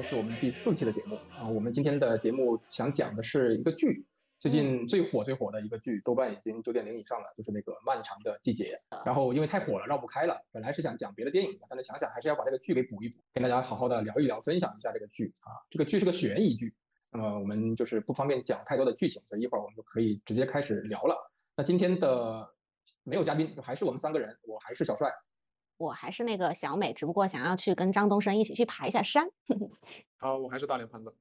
大家好，今天是我们第四期的节目啊。我们今天的节目想讲的是一个剧，最近最火最火的一个剧，豆瓣已经九点零以上了，就是那个《漫长的季节》。然后因为太火了，绕不开了。本来是想讲别的电影的，但是想想还是要把这个剧给补一补，跟大家好好的聊一聊，分享一下这个剧啊。这个剧是个悬疑剧，那么我们就是不方便讲太多的剧情，所以一会儿我们就可以直接开始聊了。那今天的没有嘉宾，还是我们三个人，我还是小帅。我还是那个小美，只不过想要去跟张东升一起去爬一下山。好，我还是大脸盘子。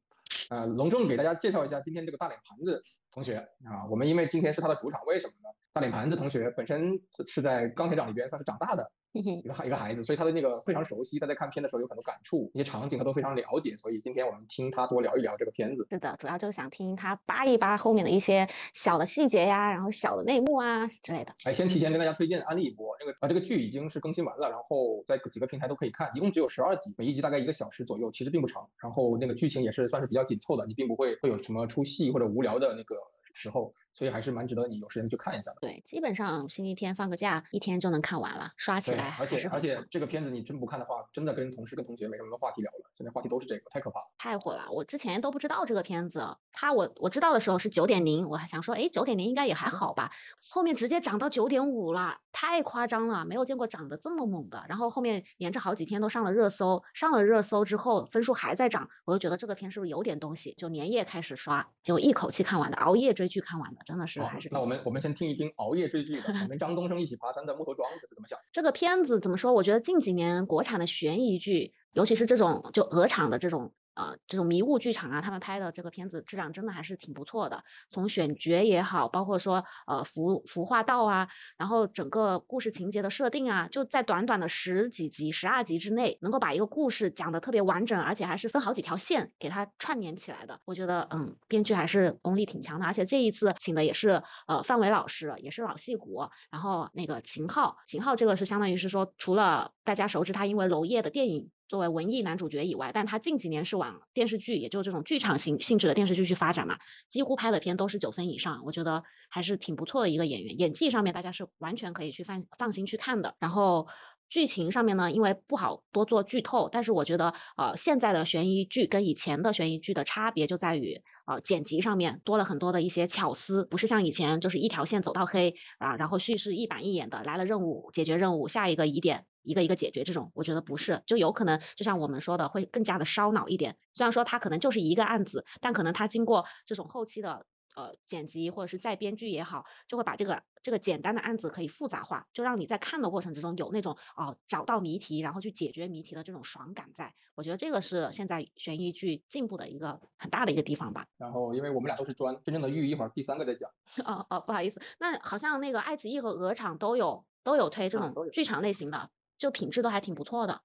呃，隆重给大家介绍一下今天这个大脸盘子同学啊，我们因为今天是他的主场，为什么呢？大脸盘子同学本身是在钢铁厂里边算是长大的。一个孩一个孩子，所以他的那个非常熟悉，他在看片的时候有很多感触，一些场景他都非常了解，所以今天我们听他多聊一聊这个片子。是的，主要就是想听他扒一扒后面的一些小的细节呀，然后小的内幕啊之类的。哎，先提前跟大家推荐安利一波，这个啊这个剧已经是更新完了，然后在几个平台都可以看，一共只有十二集，每一集大概一个小时左右，其实并不长。然后那个剧情也是算是比较紧凑的，你并不会会有什么出戏或者无聊的那个时候。所以还是蛮值得你有时间去看一下的。对，基本上星期天放个假，一天就能看完了，刷起来而且而且这个片子你真不看的话，真的跟同事跟同学没什么话题聊了。现在话题都是这个，太可怕了。太火了，我之前都不知道这个片子。它我我知道的时候是九点零，我还想说，哎，九点零应该也还好吧。后面直接涨到九点五了，太夸张了，没有见过涨得这么猛的。然后后面连着好几天都上了热搜，上了热搜之后分数还在涨，我就觉得这个片是不是有点东西？就连夜开始刷，结果一口气看完的，熬夜追剧看完的，真的是还是。我们我们先听一听熬夜追剧的，我们张东升一起爬山的木头桩子是怎么想。这个片子怎么说？我觉得近几年国产的悬疑剧，尤其是这种就鹅厂的这种。呃，这种迷雾剧场啊，他们拍的这个片子质量真的还是挺不错的。从选角也好，包括说呃服服化道啊，然后整个故事情节的设定啊，就在短短的十几集、十二集之内，能够把一个故事讲得特别完整，而且还是分好几条线给它串联起来的。我觉得，嗯，编剧还是功力挺强的。而且这一次请的也是呃范伟老师，也是老戏骨。然后那个秦昊，秦昊这个是相当于是说，除了大家熟知他因为娄烨的电影。作为文艺男主角以外，但他近几年是往电视剧，也就这种剧场型性质的电视剧去发展嘛，几乎拍的片都是九分以上，我觉得还是挺不错的一个演员，演技上面大家是完全可以去放放心去看的。然后剧情上面呢，因为不好多做剧透，但是我觉得呃现在的悬疑剧跟以前的悬疑剧的差别就在于呃剪辑上面多了很多的一些巧思，不是像以前就是一条线走到黑啊，然后叙事一板一眼的来了任务解决任务，下一个疑点。一个一个解决这种，我觉得不是，就有可能就像我们说的，会更加的烧脑一点。虽然说它可能就是一个案子，但可能它经过这种后期的呃剪辑或者是再编剧也好，就会把这个这个简单的案子可以复杂化，就让你在看的过程之中有那种哦找到谜题，然后去解决谜题的这种爽感。在我觉得这个是现在悬疑剧进步的一个很大的一个地方吧。然后因为我们俩都是专，真正的玉一会儿第三个再讲。哦哦，不好意思，那好像那个爱奇艺和鹅厂都有都有推这种剧场类型的。就品质都还挺不错的，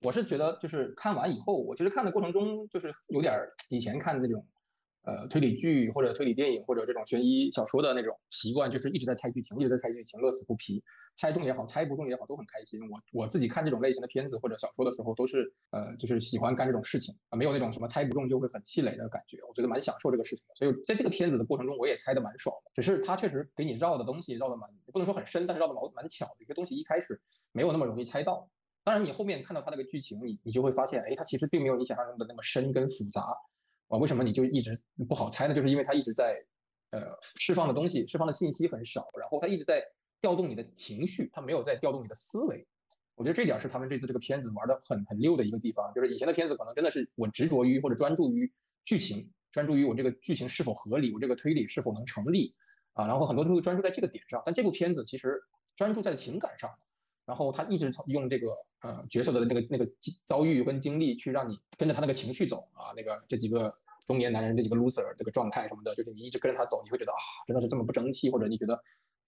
我是觉得就是看完以后，我其实看的过程中就是有点以前看的那种，呃推理剧或者推理电影或者这种悬疑小说的那种习惯，就是一直在猜剧情，一直在猜剧情，乐此不疲，猜中也好，猜不中也好，都很开心。我我自己看这种类型的片子或者小说的时候，都是呃就是喜欢干这种事情啊，没有那种什么猜不中就会很气馁的感觉，我觉得蛮享受这个事情的。所以在这个片子的过程中，我也猜的蛮爽的，只是它确实给你绕的东西绕的蛮，不能说很深，但是绕的蛮蛮巧，有些东西一开始。没有那么容易猜到，当然你后面看到它那个剧情，你你就会发现，哎，它其实并没有你想象中的那么深跟复杂啊。为什么你就一直不好猜呢？就是因为它一直在，呃，释放的东西、释放的信息很少，然后它一直在调动你的情绪，它没有在调动你的思维。我觉得这点是他们这次这个片子玩的很很溜的一个地方。就是以前的片子可能真的是我执着于或者专注于剧情，专注于我这个剧情是否合理，我这个推理是否能成立啊，然后很多都会专注在这个点上。但这部片子其实专注在情感上。然后他一直用这个呃角色的那个那个遭遇跟经历去让你跟着他那个情绪走啊，那个这几个中年男人这几个 loser 这个状态什么的，就是你一直跟着他走，你会觉得啊真的是这么不争气，或者你觉得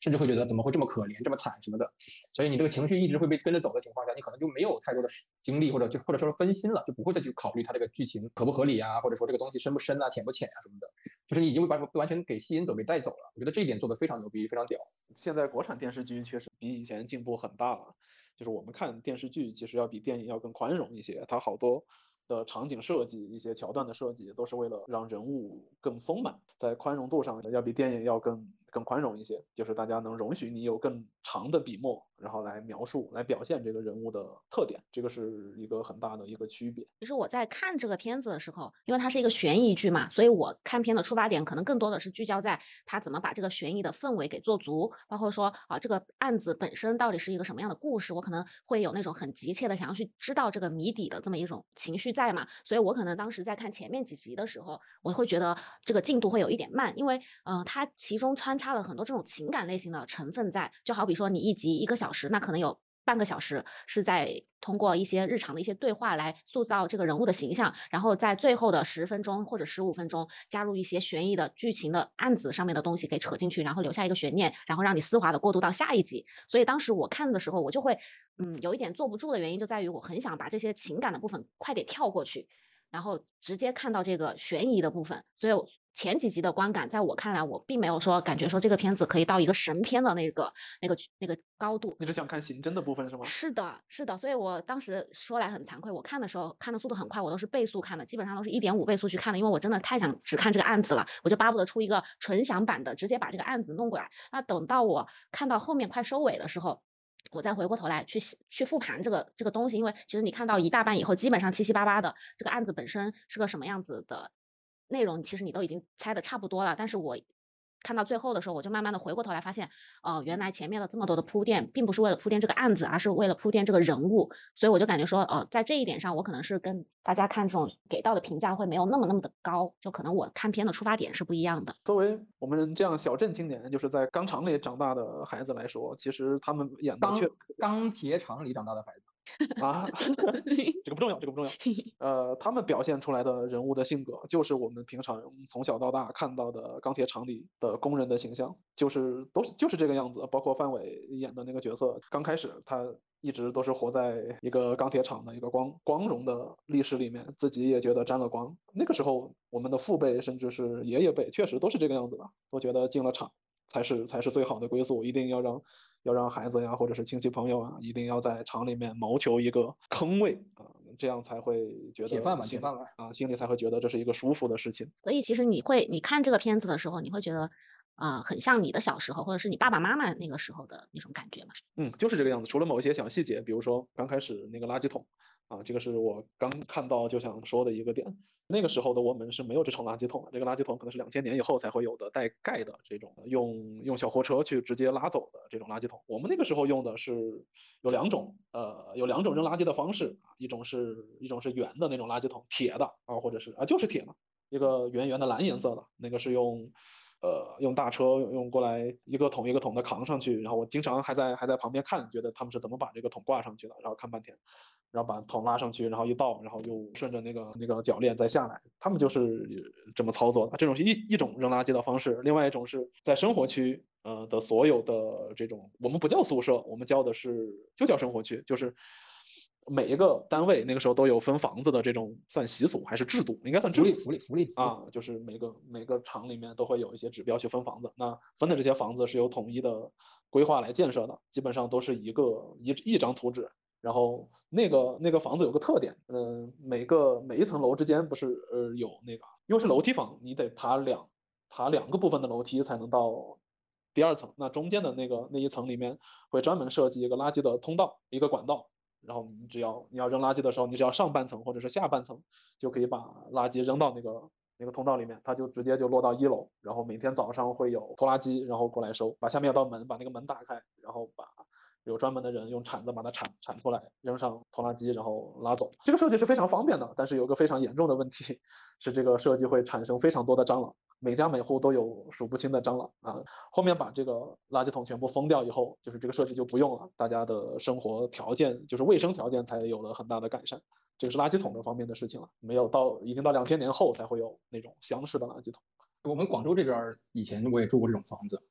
甚至会觉得怎么会这么可怜这么惨什么的，所以你这个情绪一直会被跟着走的情况下，你可能就没有太多的精力或者就或者说是分心了，就不会再去考虑它这个剧情合不合理啊，或者说这个东西深不深啊、浅不浅啊什么的，就是你已经会把完全给吸引走、给带走了。我觉得这一点做的非常牛逼，非常屌。现在国产电视剧确实比以前进步很大了。就是我们看电视剧，其实要比电影要更宽容一些。它好多的场景设计、一些桥段的设计，都是为了让人物更丰满，在宽容度上要比电影要更更宽容一些，就是大家能容许你有更长的笔墨，然后来描述、来表现这个人物的特点，这个是一个很大的一个区别。其实我在看这个片子的时候，因为它是一个悬疑剧嘛，所以我看片的出发点可能更多的是聚焦在他怎么把这个悬疑的氛围给做足，包括说啊这个案子本身到底是一个什么样的故事，我可能会有那种很急切的想要去知道这个谜底的这么一种情绪在嘛，所以我可能当时在看前面几集的时候，我会觉得这个进度会有一点慢，因为呃它其中穿插了很多这种情感类型的成分在，就好比说你一集一个小小时，那可能有。半个小时是在通过一些日常的一些对话来塑造这个人物的形象，然后在最后的十分钟或者十五分钟加入一些悬疑的剧情的案子上面的东西给扯进去，然后留下一个悬念，然后让你丝滑的过渡到下一集。所以当时我看的时候，我就会嗯有一点坐不住的原因就在于我很想把这些情感的部分快点跳过去，然后直接看到这个悬疑的部分。所以。前几集的观感，在我看来，我并没有说感觉说这个片子可以到一个神片的那个、那个、那个高度。你是想看刑侦的部分是吗？是的，是的。所以我当时说来很惭愧，我看的时候看的速度很快，我都是倍速看的，基本上都是一点五倍速去看的，因为我真的太想只看这个案子了，我就巴不得出一个纯享版的，直接把这个案子弄过来。那等到我看到后面快收尾的时候，我再回过头来去去复盘这个这个东西，因为其实你看到一大半以后，基本上七七八八的这个案子本身是个什么样子的。内容其实你都已经猜的差不多了，但是我看到最后的时候，我就慢慢的回过头来发现，哦，原来前面的这么多的铺垫，并不是为了铺垫这个案子，而是为了铺垫这个人物，所以我就感觉说，哦，在这一点上，我可能是跟大家看这种给到的评价会没有那么那么的高，就可能我看片的出发点是不一样的。作为我们这样小镇青年，就是在钢厂里长大的孩子来说，其实他们演的确钢铁厂里长大的孩子。啊，这个不重要，这个不重要。呃，他们表现出来的人物的性格，就是我们平常从小到大看到的钢铁厂里的工人的形象，就是都是就是这个样子。包括范伟演的那个角色，刚开始他一直都是活在一个钢铁厂的一个光光荣的历史里面，自己也觉得沾了光。那个时候，我们的父辈甚至是爷爷辈，确实都是这个样子的，都觉得进了厂才是才是最好的归宿，一定要让。要让孩子呀，或者是亲戚朋友啊，一定要在厂里面谋求一个坑位啊，这样才会觉得铁饭碗，铁饭碗啊，心里才会觉得这是一个舒服的事情。所以其实你会，你看这个片子的时候，你会觉得，啊，很像你的小时候，或者是你爸爸妈妈那个时候的那种感觉嘛？嗯，就是这个样子。除了某一些小细节，比如说刚开始那个垃圾桶。啊，这个是我刚看到就想说的一个点。那个时候的我们是没有这种垃圾桶的，这个垃圾桶可能是两千年以后才会有的带盖的这种用用小货车去直接拉走的这种垃圾桶。我们那个时候用的是有两种，呃，有两种扔垃圾的方式一种是一种是圆的那种垃圾桶，铁的啊，或者是啊就是铁嘛，一个圆圆的蓝颜色的那个是用。呃，用大车用过来一个桶一个桶的扛上去，然后我经常还在还在旁边看，觉得他们是怎么把这个桶挂上去的，然后看半天，然后把桶拉上去，然后一倒，然后又顺着那个那个铰链再下来，他们就是这么操作的。这种是一一种扔垃圾的方式，另外一种是在生活区呃的所有的这种，我们不叫宿舍，我们叫的是就叫生活区，就是。每一个单位那个时候都有分房子的这种算习俗还是制度？应该算制度。福利福利福利啊，就是每个每个厂里面都会有一些指标去分房子。那分的这些房子是由统一的规划来建设的，基本上都是一个一一张图纸。然后那个那个房子有个特点，嗯，每个每一层楼之间不是呃有那个，因为是楼梯房，你得爬两爬两个部分的楼梯才能到第二层。那中间的那个那一层里面会专门设计一个垃圾的通道，一个管道。然后你只要你要扔垃圾的时候，你只要上半层或者是下半层，就可以把垃圾扔到那个那个通道里面，它就直接就落到一楼。然后每天早上会有拖拉机，然后过来收，把下面有道门，把那个门打开，然后把有专门的人用铲子把它铲铲出来，扔上拖拉机，然后拉走。这个设计是非常方便的，但是有个非常严重的问题，是这个设计会产生非常多的蟑螂。每家每户都有数不清的蟑螂啊！后面把这个垃圾桶全部封掉以后，就是这个设计就不用了，大家的生活条件就是卫生条件才有了很大的改善。这个是垃圾桶的方面的事情了，没有到已经到两千年后才会有那种箱式的垃圾桶。我们广州这边以前我也住过这种房子，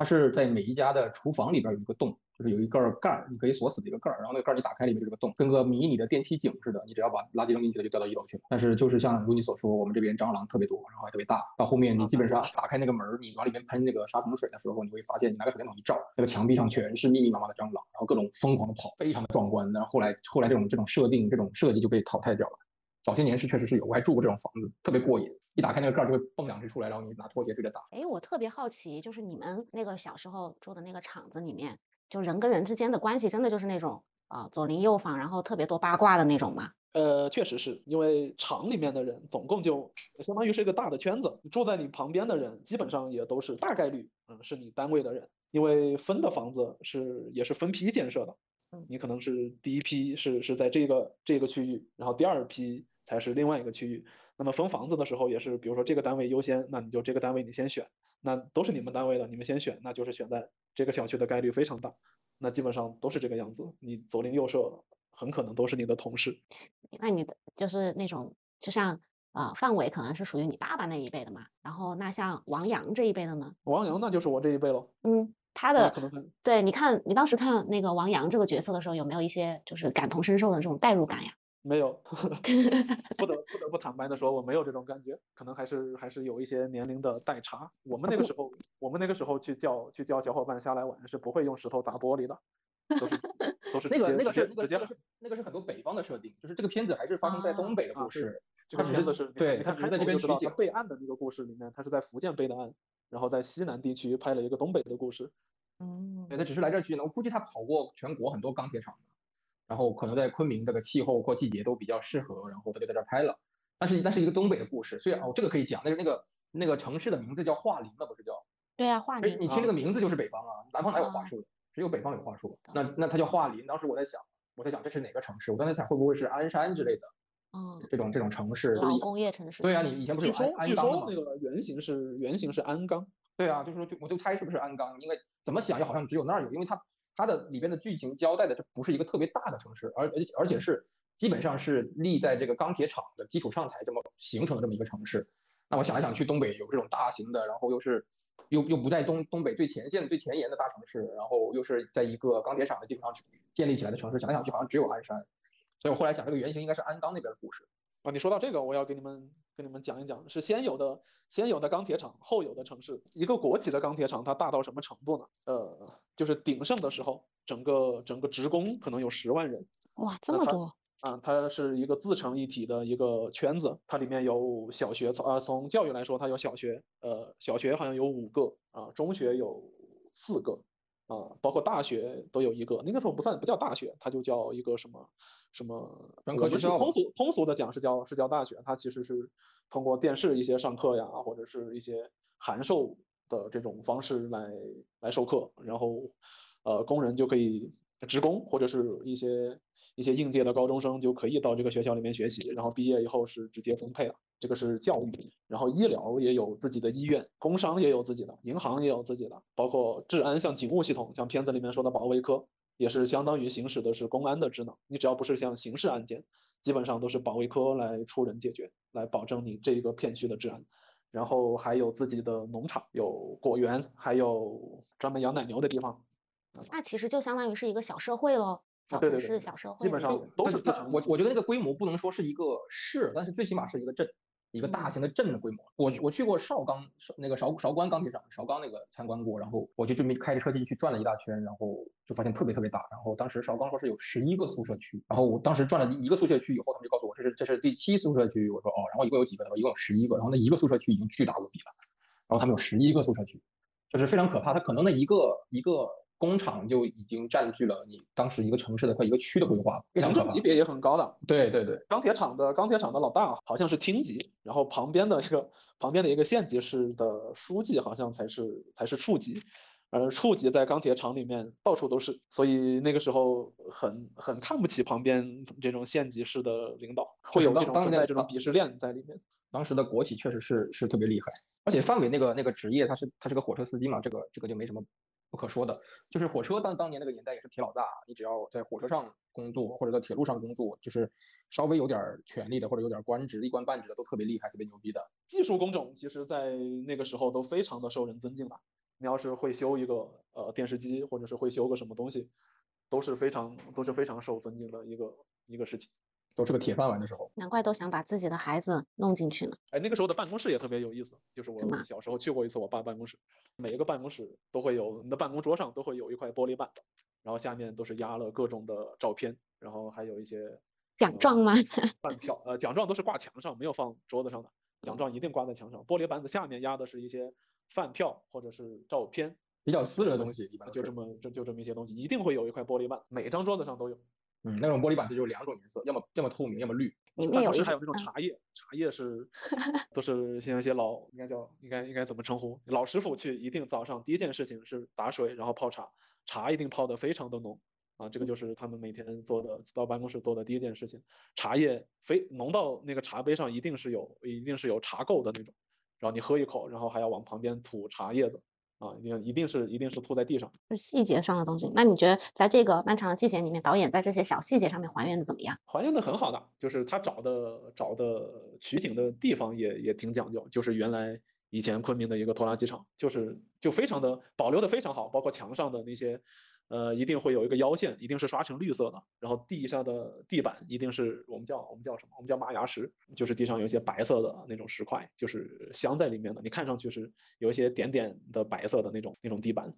它是在每一家的厨房里边有一个洞。就是有一个盖儿，你可以锁死的一个盖儿，然后那个盖儿你打开，里面就是个洞，跟个迷你的电梯井似的。你只要把垃圾扔进去，就掉到一楼去了。但是就是像如你所说，我们这边蟑螂特别多，然后还特别大。到后面你基本上打开那个门，你往里面喷那个杀虫水的时候，你会发现，你拿个手电筒一照，那个墙壁上全是密密麻麻的蟑螂，然后各种疯狂的跑，非常的壮观。然后后来后来这种这种设定这种设计就被淘汰掉了。早些年是确实是有，我还住过这种房子，特别过瘾。一打开那个盖儿就会蹦两只出来，然后你拿拖鞋对着打。哎，我特别好奇，就是你们那个小时候住的那个厂子里面，就人跟人之间的关系，真的就是那种啊、左邻右坊，然后特别多八卦的那种吗？呃，确实是因为厂里面的人总共就相当于是一个大的圈子，住在你旁边的人基本上也都是大概率，嗯，是你单位的人，因为分的房子是也是分批建设的，嗯你可能是第一批是是在这个这个区域，然后第二批才是另外一个区域。那么分房子的时候也是，比如说这个单位优先，那你就这个单位你先选，那都是你们单位的，你们先选，那就是选在这个小区的概率非常大，那基本上都是这个样子，你左邻右舍很可能都是你的同事。那你的就是那种，就像呃范伟可能是属于你爸爸那一辈的嘛，然后那像王阳这一辈的呢，王阳那就是我这一辈了，嗯，他的对，你看你当时看那个王阳这个角色的时候，有没有一些就是感同身受的这种代入感呀？没有，不得不得不坦白的说，我没有这种感觉，可能还是还是有一些年龄的代差。我们那个时候，我们那个时候去叫去叫小伙伴下来玩，是不会用石头砸玻璃的，都是都是那个那个是那个是那个是很多北方的设定，就是这个片子还是发生在东北的故事。这个片子是，对你看它只是在这开头就知道他备案的那个故事里面，他是在福建备的案，然后在西南地区拍了一个东北的故事。嗯对，他只是来这儿取景。我估计他跑过全国很多钢铁厂的，然后可能在昆明这个气候或季节都比较适合，然后他就在这儿拍了。但是那是一个东北的故事，所以哦，这个可以讲。那是那个那个城市的名字叫桦林了，不是叫？对啊，画哎，林你听这个名字就是北方啊，南方哪有话啊说的？只有北方有桦树。那那它叫桦林。当时我在想，我在想这是哪个城市？我刚才想会不会是鞍山之类的嗯，这种这种城市？老工业城市。对啊，你以前不是有据说鞍鞍钢吗据说那？个原型是原型是鞍钢，对啊，就是说，就我就猜是不是鞍钢，因为怎么想也好像只有那儿有，因为它它的里边的剧情交代的这不是一个特别大的城市，而而而且是基本上是立在这个钢铁厂的基础上才这么形成的这么一个城市。那我想来想去，东北有这种大型的，然后又是又又不在东东北最前线最前沿的大城市，然后又是在一个钢铁厂的基础上建立起来的城市，想来想去好像只有鞍山。所以我后来想，这个原型应该是鞍钢那边的故事。啊，你说到这个，我要给你们跟你们讲一讲，是先有的先有的钢铁厂，后有的城市。一个国企的钢铁厂，它大到什么程度呢？呃，就是鼎盛的时候，整个整个职工可能有十万人哇，这么多。啊，它是一个自成一体的一个圈子，它里面有小学，从啊从教育来说，它有小学，呃，小学好像有五个啊，中学有四个。啊，包括大学都有一个，那个时候不算不叫大学，它就叫一个什么什么专科学校通俗通俗的讲是叫是叫大学，它其实是通过电视一些上课呀，或者是一些函授的这种方式来来授课，然后呃工人就可以职工或者是一些一些应届的高中生就可以到这个学校里面学习，然后毕业以后是直接分配了。这个是教育，然后医疗也有自己的医院，工商也有自己的，银行也有自己的，包括治安，像警务系统，像片子里面说的保卫科，也是相当于行使的是公安的职能。你只要不是像刑事案件，基本上都是保卫科来出人解决，来保证你这个片区的治安。然后还有自己的农场，有果园，还有专门养奶牛的地方。那其实就相当于是一个小社会喽，小城市、小社会基本上都是我我觉得那个规模不能说是一个市，但是最起码是一个镇，一个大型的镇的规模。我我去过韶钢邵那个韶韶关钢铁厂，韶钢那个参观过，然后我就准备开着车进去转了一大圈，然后就发现特别特别大。然后当时韶钢说是有十一个宿舍区，然后我当时转了一个宿舍区以后，他们就告诉我这是这是第七宿舍区，我说哦，然后一共有几个？他说一共有十一个，然后那一个宿舍区已经巨大无比了，然后他们有十一个宿舍区，就是非常可怕。它可能那一个一个工厂就已经占据了你当时一个城市的快一个区的规划，行政级。别也很高的。对对对，钢铁厂的钢铁厂的老大好像是厅级，然后旁边的一个旁边的一个县级市的书记好像才是才是处级，而处级在钢铁厂里面到处都是，所以那个时候很很看不起旁边这种县级市的领导，会有这种存在这种鄙视链在里面。当时的国企确实是是特别厉害，而且范伟那个那个职业，他是他是个火车司机嘛，这个这个就没什么不可说的。就是火车当当年那个年代也是铁老大，你只要在火车上工作或者在铁路上工作，就是稍微有点权力的或者有点官职、一官半职的都特别厉害、特别牛逼的。技术工种其实在那个时候都非常的受人尊敬吧。你要是会修一个呃电视机，或者是会修个什么东西，都是非常都是非常受尊敬的一个一个事情。都是个铁饭碗的时候，难怪都想把自己的孩子弄进去呢。哎，那个时候的办公室也特别有意思，就是我小时候去过一次我爸办公室，每一个办公室都会有，你的办公桌上都会有一块玻璃板，然后下面都是压了各种的照片，然后还有一些奖状吗？饭票，呃，奖状都是挂墙上，没有放桌子上的，奖状一定挂在墙上。玻璃板子下面压的是一些饭票或者是照片，比较私人的东西，一般就这么就就这么一些东西，一定会有一块玻璃板，每张桌子上都有。嗯，那种玻璃板子就两种颜色，要么要么透明，要么绿。里面有还有那种茶叶，茶叶是都是像一些老应该叫应该应该怎么称呼？老师傅去一定早上第一件事情是打水，然后泡茶，茶一定泡得非常的浓啊，这个就是他们每天做的到办公室做的第一件事情。茶叶非浓到那个茶杯上一定是有一定是有茶垢的那种，然后你喝一口，然后还要往旁边吐茶叶子。啊，一定一定是一定是吐在地上，是细节上的东西。那你觉得在这个漫长的季节里面，导演在这些小细节上面还原的怎么样？还原的很好的，就是他找的找的取景的地方也也挺讲究，就是原来以前昆明的一个拖拉机厂，就是就非常的保留的非常好，包括墙上的那些。呃，一定会有一个腰线，一定是刷成绿色的。然后地下的地板一定是我们叫我们叫什么？我们叫马牙石，就是地上有一些白色的那种石块，就是镶在里面的。你看上去是有一些点点的白色的那种那种地板，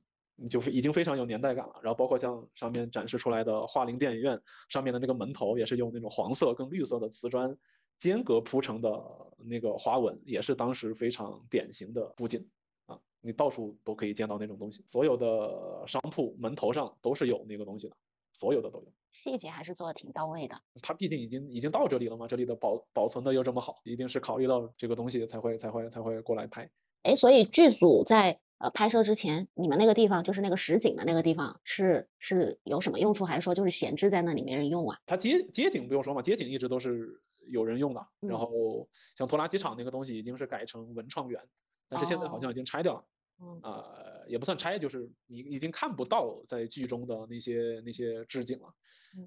就是已经非常有年代感了。然后包括像上面展示出来的华林电影院上面的那个门头，也是用那种黄色跟绿色的瓷砖间隔铺成的那个花纹，也是当时非常典型的布景。你到处都可以见到那种东西，所有的商铺门头上都是有那个东西的，所有的都有。细节还是做的挺到位的。他毕竟已经已经到这里了嘛，这里的保保存的又这么好，一定是考虑到这个东西才会才会才会过来拍。哎，所以剧组在呃拍摄之前，你们那个地方就是那个实景的那个地方是是有什么用处，还是说就是闲置在那里没人用啊？它街街景不用说嘛，街景一直都是有人用的。然后像拖拉机厂那个东西已经是改成文创园。但是现在好像已经拆掉了，呃，也不算拆，就是你已经看不到在剧中的那些那些置景了，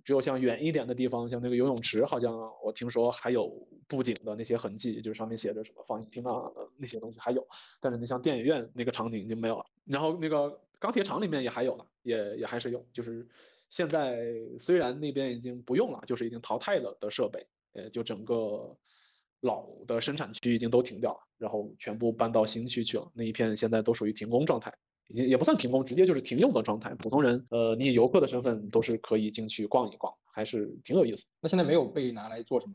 只有像远一点的地方，像那个游泳池，好像我听说还有布景的那些痕迹，就是上面写着什么放映厅啊那些东西还有，但是你像电影院那个场景已经没有了，然后那个钢铁厂里面也还有呢，也也还是有，就是现在虽然那边已经不用了，就是已经淘汰了的设备，呃，就整个。老的生产区已经都停掉了，然后全部搬到新区去了。那一片现在都属于停工状态，已经也不算停工，直接就是停用的状态。普通人，呃，你以游客的身份都是可以进去逛一逛，还是挺有意思。那现在没有被拿来做什么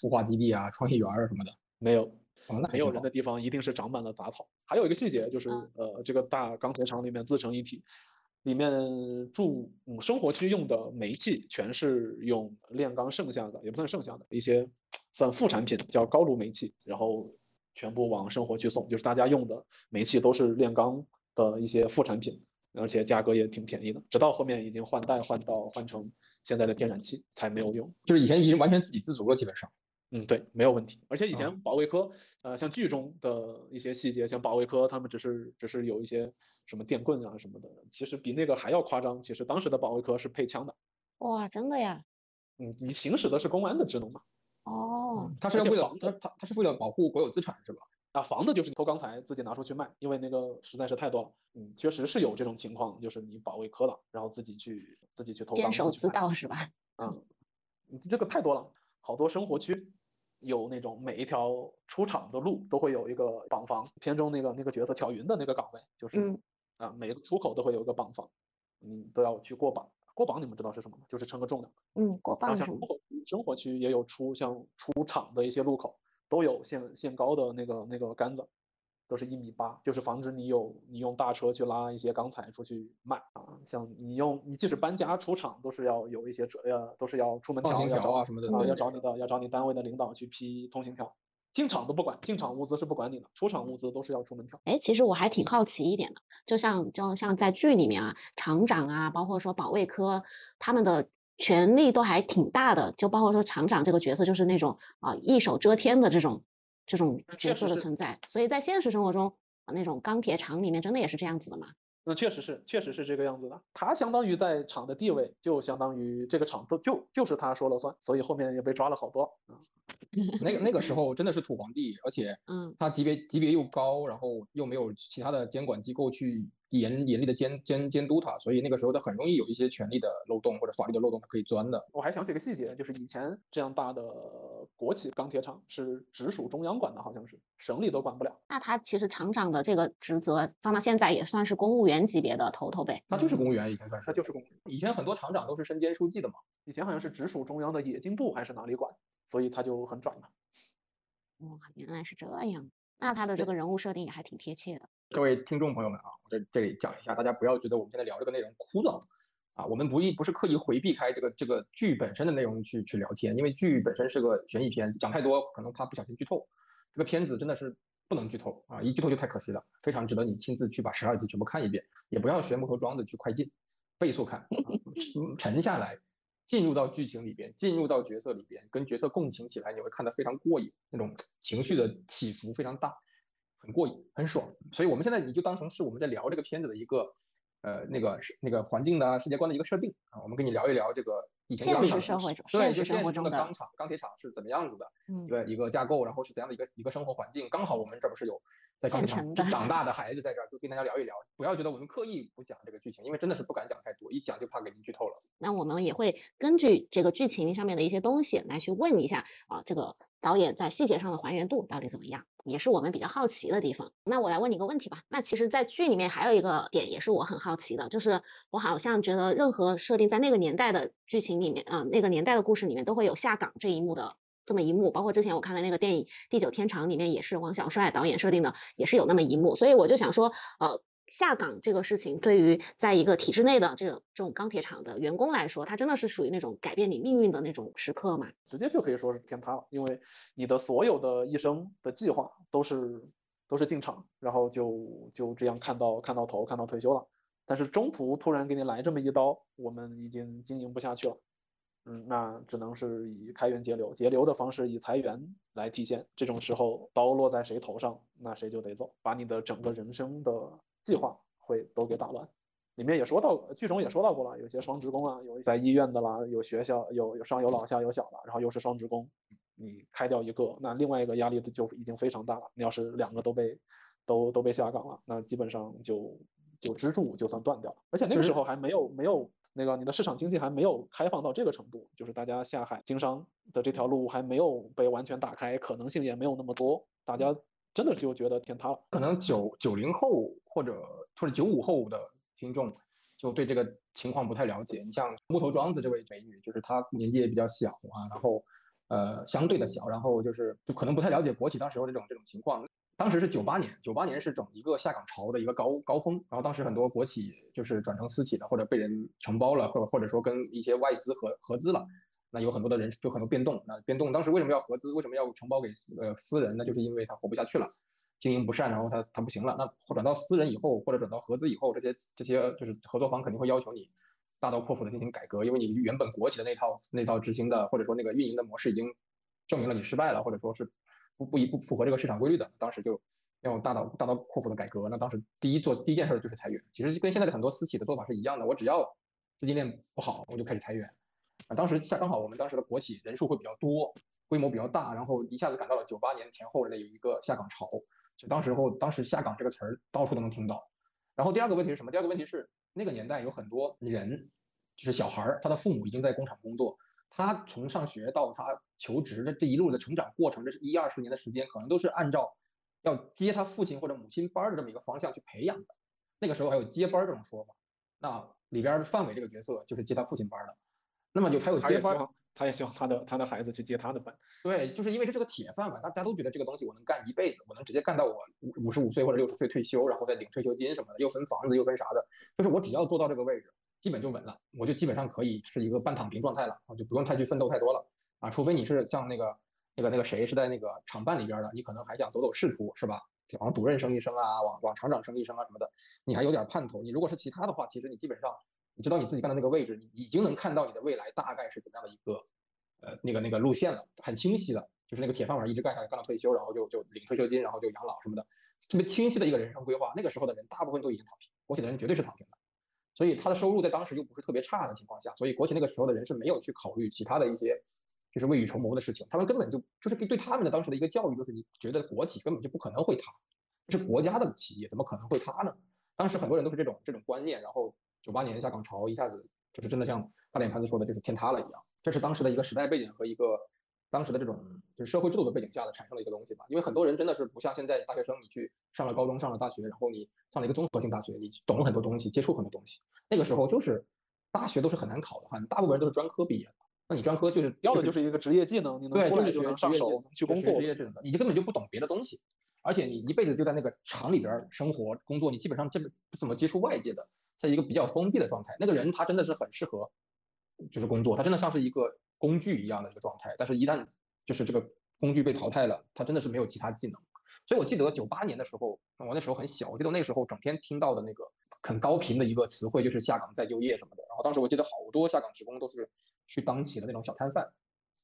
孵化基地啊、创意园啊什么的？没有，没有人的地方一定是长满了杂草。还有一个细节就是，呃，这个大钢铁厂里面自成一体。里面住嗯生活区用的煤气全是用炼钢剩下的，也不算剩下的一些算副产品，叫高炉煤气，然后全部往生活区送，就是大家用的煤气都是炼钢的一些副产品，而且价格也挺便宜的。直到后面已经换代换到换成现在的天然气才没有用，就是以前已经完全自给自足了，基本上。嗯，对，没有问题。而且以前保卫科，呃，像剧中的一些细节，像保卫科他们只是只是有一些什么电棍啊什么的，其实比那个还要夸张。其实当时的保卫科是配枪的。哇，真的呀？嗯，你行使的是公安的职能嘛？哦，他是为了他他他是为了保护国有资产是吧？啊，防的就是偷钢材自己拿出去卖，因为那个实在是太多了。嗯，确实是有这种情况，就是你保卫科了，然后自己去自己去偷。监守自盗是吧？嗯，这个太多了，好多生活区。有那种每一条出厂的路都会有一个绑房，片中那个那个角色巧云的那个岗位就是，啊，每个出口都会有一个绑房，你都要去过绑。过绑你们知道是什么吗？就是称个重量。嗯，过绑。像生活生活区也有出像出厂的一些路口都有限限高的那个那个杆子。都是一米八，就是防止你有你用大车去拉一些钢材出去卖啊。像你用你即使搬家出厂，都是要有一些呃，都是要出门条啊什么的，要找你的要找你单位的领导去批通行条。进厂都不管，进厂物资是不管你的，出厂物资都是要出门条。哎，其实我还挺好奇一点的，就像就像在剧里面啊，厂长啊，包括说保卫科，他们的权力都还挺大的，就包括说厂长这个角色就是那种啊一手遮天的这种。这种角色的存在，所以在现实生活中，那种钢铁厂里面真的也是这样子的吗？那确实是，确实是这个样子的。他相当于在厂的地位，就相当于这个厂都就就是他说了算，所以后面也被抓了好多啊。那个那个时候真的是土皇帝，而且嗯，他级别级别又高，然后又没有其他的监管机构去严严厉的监监监督他，所以那个时候他很容易有一些权利的漏洞或者法律的漏洞可以钻的。我还想起个细节，就是以前这样大的国企钢铁厂是直属中央管的，好像是省里都管不了。那他其实厂长的这个职责放到现在也算是公务员级别的头头呗。他就是公务员，以前算是，他就是公务员。以前很多厂长都是身兼书记的嘛。以前好像是直属中央的冶金部还是哪里管，所以他就很拽嘛。哇，原来是这样。那他的这个人物设定也还挺贴切的。各位听众朋友们啊，我在这里讲一下，大家不要觉得我们现在聊这个内容枯燥啊。我们不一不是刻意回避开这个这个剧本身的内容去去聊天，因为剧本身是个悬疑片，讲太多可能怕不小心剧透。这个片子真的是不能剧透啊，一剧透就太可惜了，非常值得你亲自去把十二集全部看一遍，也不要学木头桩子去快进，倍速看，沉下来，进入到剧情里边，进入到角色里边，跟角色共情起来，你会看得非常过瘾，那种情绪的起伏非常大。很过瘾，很爽，所以我们现在你就当成是我们在聊这个片子的一个，呃，那个是那个环境的世界观的一个设定啊，我们跟你聊一聊这个以前现实社会中，对，就现实中的钢厂、钢铁厂是怎么样子的，一个一个架构，然后是怎样的一个一个生活环境。刚好我们这不是有在钢铁厂长大的孩子在这儿，就跟大家聊一聊。不要觉得我们刻意不讲这个剧情，因为真的是不敢讲太多，一讲就怕给您剧透了。那我们也会根据这个剧情上面的一些东西来去问一下啊，这个。导演在细节上的还原度到底怎么样，也是我们比较好奇的地方。那我来问你个问题吧。那其实，在剧里面还有一个点也是我很好奇的，就是我好像觉得任何设定在那个年代的剧情里面，啊，那个年代的故事里面都会有下岗这一幕的这么一幕。包括之前我看的那个电影《地久天长》里面也是王小帅导演设定的，也是有那么一幕。所以我就想说，呃。下岗这个事情，对于在一个体制内的这种这种钢铁厂的员工来说，他真的是属于那种改变你命运的那种时刻嘛？直接就可以说是天塌了，因为你的所有的一生的计划都是都是进厂，然后就就这样看到看到头，看到退休了。但是中途突然给你来这么一刀，我们已经经营不下去了，嗯，那只能是以开源节流，节流的方式以裁员来体现。这种时候刀落在谁头上，那谁就得走，把你的整个人生的。计划会都给打乱，里面也说到，剧中也说到过了，有些双职工啊，有在医院的啦，有学校，有有上有老下有小的，然后又是双职工，你开掉一个，那另外一个压力就已经非常大了。你要是两个都被都都被下岗了，那基本上就就支柱就算断掉了。而且那个时候还没有没有那个你的市场经济还没有开放到这个程度，就是大家下海经商的这条路还没有被完全打开，可能性也没有那么多，大家。真的就觉得天塌了。可能九九零后或者或者九五后的听众就对这个情况不太了解。你像木头庄子这位美女，就是她年纪也比较小啊，然后呃相对的小，然后就是就可能不太了解国企当时候这种这种情况。当时是九八年，九八年是整一个下岗潮的一个高高峰，然后当时很多国企就是转成私企的，或者被人承包了，或者或者说跟一些外资合合资了。那有很多的人就很多变动，那变动当时为什么要合资？为什么要承包给呃私人？那就是因为他活不下去了，经营不善，然后他他不行了。那转到私人以后，或者转到合资以后，这些这些就是合作方肯定会要求你大刀阔斧的进行改革，因为你原本国企的那套那套执行的或者说那个运营的模式已经证明了你失败了，或者说是不不一不符合这个市场规律的。当时就要大刀大刀阔斧的改革。那当时第一做第一件事就是裁员，其实跟现在的很多私企的做法是一样的。我只要资金链不好，我就开始裁员。啊，当时下刚好我们当时的国企人数会比较多，规模比较大，然后一下子赶到了九八年前后的有一个下岗潮，就当时候当时下岗这个词儿到处都能听到。然后第二个问题是什么？第二个问题是那个年代有很多人，就是小孩儿，他的父母已经在工厂工作，他从上学到他求职的这一路的成长过程，这是一二十年的时间，可能都是按照要接他父亲或者母亲班的这么一个方向去培养的。那个时候还有接班这种说法，那里边范伟这个角色就是接他父亲班的。那么就他有接班，他也希望他的他的孩子去接他的班。对，就是因为这是个铁饭碗，大家都觉得这个东西我能干一辈子，我能直接干到我五五十五岁或者六十岁退休，然后再领退休金什么的，又分房子又分啥的，就是我只要做到这个位置，基本就稳了，我就基本上可以是一个半躺平状态了，我，就不用太去奋斗太多了啊，除非你是像那个那个那个谁是在那个厂办里边的，你可能还想走走仕途是吧？往主任升一升啊，往往厂长升一升啊什么的，你还有点盼头。你如果是其他的话，其实你基本上。你知道你自己干的那个位置，你已经能看到你的未来大概是怎么样的一个，呃，那个那个路线了，很清晰的，就是那个铁饭碗一直干下来，干到退休，然后就就领退休金，然后就养老什么的，特别清晰的一个人生规划。那个时候的人大部分都已经躺平，国企的人绝对是躺平的，所以他的收入在当时又不是特别差的情况下，所以国企那个时候的人是没有去考虑其他的一些，就是未雨绸缪的事情，他们根本就就是对他们的当时的一个教育，就是你觉得国企根本就不可能会塌，是国家的企业怎么可能会塌呢？当时很多人都是这种这种观念，然后九八年下岗潮一下子就是真的像大脸盘子说的，就是天塌了一样。这是当时的一个时代背景和一个当时的这种就是社会制度的背景下的产生了一个东西吧。因为很多人真的是不像现在大学生，你去上了高中，上了大学，然后你上了一个综合性大学，你懂了很多东西，接触很多东西。那个时候就是大学都是很难考的，很大部分人都是专科毕业的。那你专科就是要的就是一个职业技能，你能对，出来就能上手，能去工作职。业技能的，你就根本就不懂别的东西，而且你一辈子就在那个厂里边儿生活工作，你基本上这不怎么接触外界的，在一个比较封闭的状态。那个人他真的是很适合，就是工作，他真的像是一个工具一样的一个状态。但是，一旦就是这个工具被淘汰了，他真的是没有其他技能。所以我记得九八年的时候，我那时候很小，我记得那时候整天听到的那个很高频的一个词汇就是下岗再就业什么的。然后当时我记得好多下岗职工都是去当起了那种小摊贩，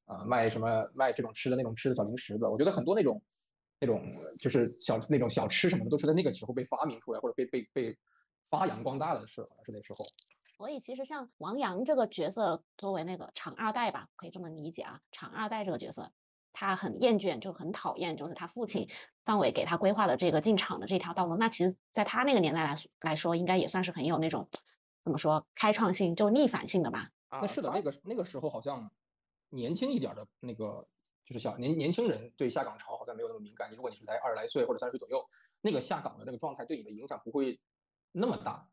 啊，卖什么卖这种吃的那种吃的小零食的。我觉得很多那种那种就是小那种小吃什么的，都是在那个时候被发明出来或者被被被发扬光大的是，好像是那时候。所以其实像王阳这个角色，作为那个厂二代吧，可以这么理解啊。厂二代这个角色，他很厌倦，就很讨厌，就是他父亲范伟给他规划的这个进厂的这条道路。那其实，在他那个年代来来说，应该也算是很有那种怎么说开创性，就逆反性的吧。那是的，那个那个时候好像年轻一点儿的那个，就是小年年轻人对下岗潮好像没有那么敏感。如果你是在二十来岁或者三十岁左右，那个下岗的那个状态对你的影响不会那么大。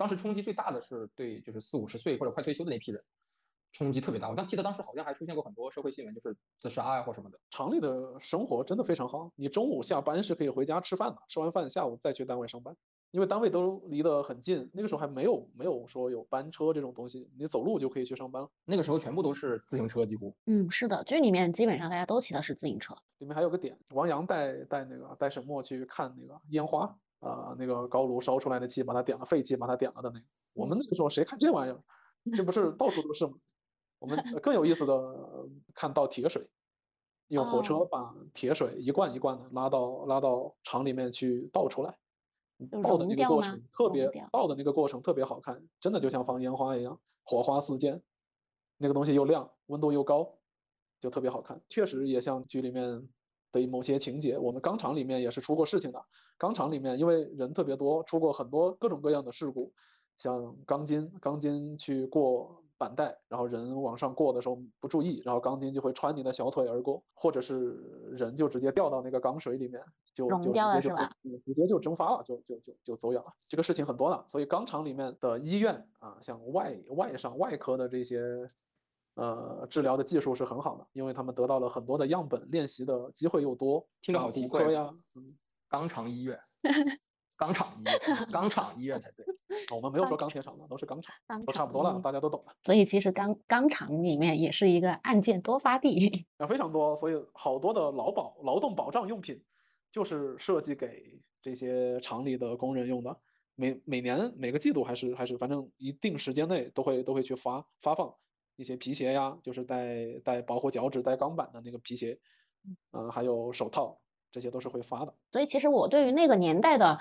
当时冲击最大的是对就是四五十岁或者快退休的那批人，冲击特别大。我当记得当时好像还出现过很多社会新闻，就是自杀呀或什么的。厂里的生活真的非常好，你中午下班是可以回家吃饭的，吃完饭下午再去单位上班，因为单位都离得很近。那个时候还没有没有说有班车这种东西，你走路就可以去上班了。那个时候全部都是自行车，几乎。嗯，是的，剧里面基本上大家都骑的是自行车。里面还有个点，王阳带带那个带沈墨去看那个烟花啊、那个高炉烧出来的气，把它点了，废气把它点了的那个。我们那个时候谁看这玩意儿？这不是到处都是吗？我们呃 更有意思的看倒铁水，用火车哦把铁水一罐一罐的拉到拉到厂里面去倒出来，倒的那个过程特别倒的那个过程特别好看，真的就像放烟花一样，火花四溅，那个东西又亮，温度又高，就特别好看。确实也像剧里面的某些情节，我们钢厂里面也是出过事情的。钢厂里面因为人特别多，出过很多各种各样的事故，像钢筋钢筋去过板带，然后人往上过的时候不注意，然后钢筋就会穿你的小腿而过，或者是人就直接掉到那个钢水里面，就溶就直接就掉了是吧嗯直接就蒸发了，就就就就走远了。这个事情很多了，所以钢厂里面的医院啊，像外外伤外科的这些。呃，治疗的技术是很好的，因为他们得到了很多的样本，练习的机会又多。听着啊好奇怪骨科呀，嗯，钢厂医院，肛肠医院，肛肠医院才对。我们没有说钢铁厂的，都是钢厂，都差不多了，大家都懂了。所以其实钢钢厂里面也是一个案件多发地。啊，非常多，所以好多的劳保、劳动保障用品就是设计给这些厂里的工人用的。每每年每个季度还是还是反正一定时间内都会都会去发发放一些皮鞋呀，就是带带保护脚趾、带钢板的那个皮鞋，嗯、还有手套，这些都是会发的。所以其实我对于那个年代的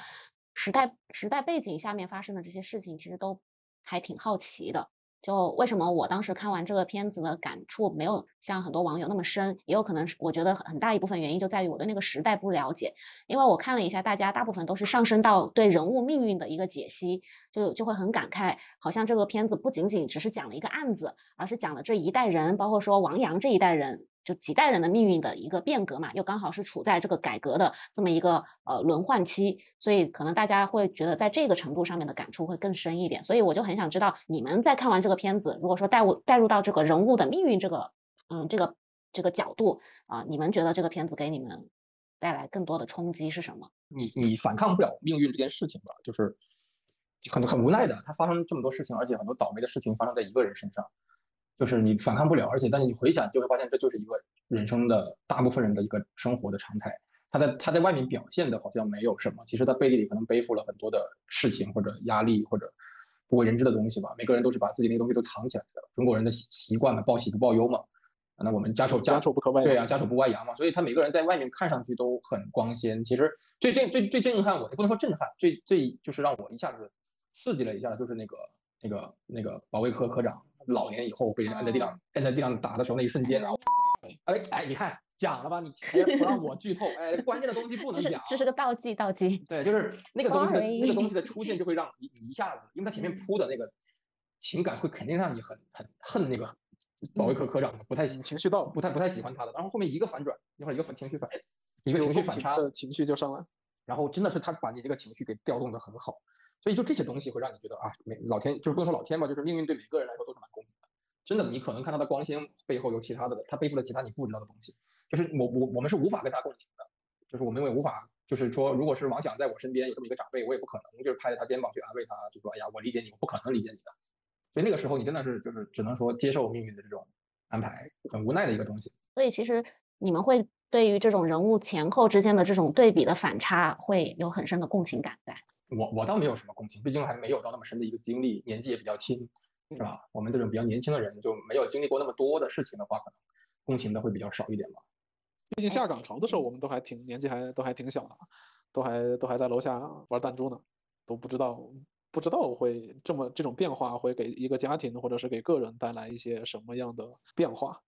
时代时代背景下面发生的这些事情，其实都还挺好奇的。就为什么我当时看完这个片子的感触没有像很多网友那么深，也有可能是我觉得很很大一部分原因就在于我对那个时代不了解。因为我看了一下，大家大部分都是上升到对人物命运的一个解析，就就会很感慨，好像这个片子不仅仅只是讲了一个案子，而是讲了这一代人，包括说王阳这一代人，就几代人的命运的一个变革嘛，又刚好是处在这个改革的这么一个呃轮换期，所以可能大家会觉得在这个程度上面的感触会更深一点。所以我就很想知道，你们在看完这个片子，如果说带入带入到这个人物的命运这个嗯这个这个角度啊、你们觉得这个片子给你们带来更多的冲击是什么？你你反抗不了命运这件事情吧，就是很很无奈的，它发生这么多事情，而且很多倒霉的事情发生在一个人身上，就是你反抗不了，而且但是你回想，就会发现这就是一个人生的大部分人的一个生活的常态。他在他在外面表现的好像没有什么，其实他背地里可能背负了很多的事情或者压力或者不为人知的东西吧。每个人都是把自己那个东西都藏起来的，中国人的习习惯嘛，报喜不报忧嘛。那我们家丑家丑不可外扬对啊，家丑不外扬嘛，所以他每个人在外面看上去都很光鲜。其实最震最最震撼我，也不能说震撼，最最就是让我一下子刺激了一下，就是那个那个那个保卫科科长老年以后被人按在地上按在地上打的时候那一瞬间啊，哎哎，你看讲了吧，你还不让我剧透，哎，关键的东西不能讲。这是个倒计，倒计。对，就是那个东西的那个东西的出现，就会让你你一下子，因为他前面铺的那个情感会肯定让你很很恨那个保卫科科长的，不太情绪到，不太不太喜欢他的。然后后面一个反转，一会儿一个反情绪反，一个情绪反差的，情绪就上来。然后真的是他把你这个情绪给调动的很好。所以就这些东西会让你觉得啊，每老天就是不能说老天吧，就是命运对每个人来说都是蛮。真的，你可能看他的光鲜背后有其他的，他背负了其他你不知道的东西。就是我我我们是无法跟他共情的，就是我们也无法，就是说，如果是王想在我身边有这么一个长辈，我也不可能就是拍着他肩膀去安慰他，就说哎呀，我理解你，我不可能理解你的。所以那个时候你真的是就是只能说接受命运的这种安排，很无奈的一个东西。所以其实你们会对于这种人物前后之间的这种对比的反差，会有很深的共情感在。我我倒没有什么共情，毕竟还没有到那么深的一个经历，年纪也比较轻，是吧？我们这种比较年轻的人就没有经历过那么多的事情的话，可能共情的会比较少一点吧。毕竟下岗潮的时候，我们都还挺年纪还都还挺小的，都还都还在楼下玩弹珠呢，都不知道不知道会这么这种变化会给一个家庭或者是给个人带来一些什么样的变化。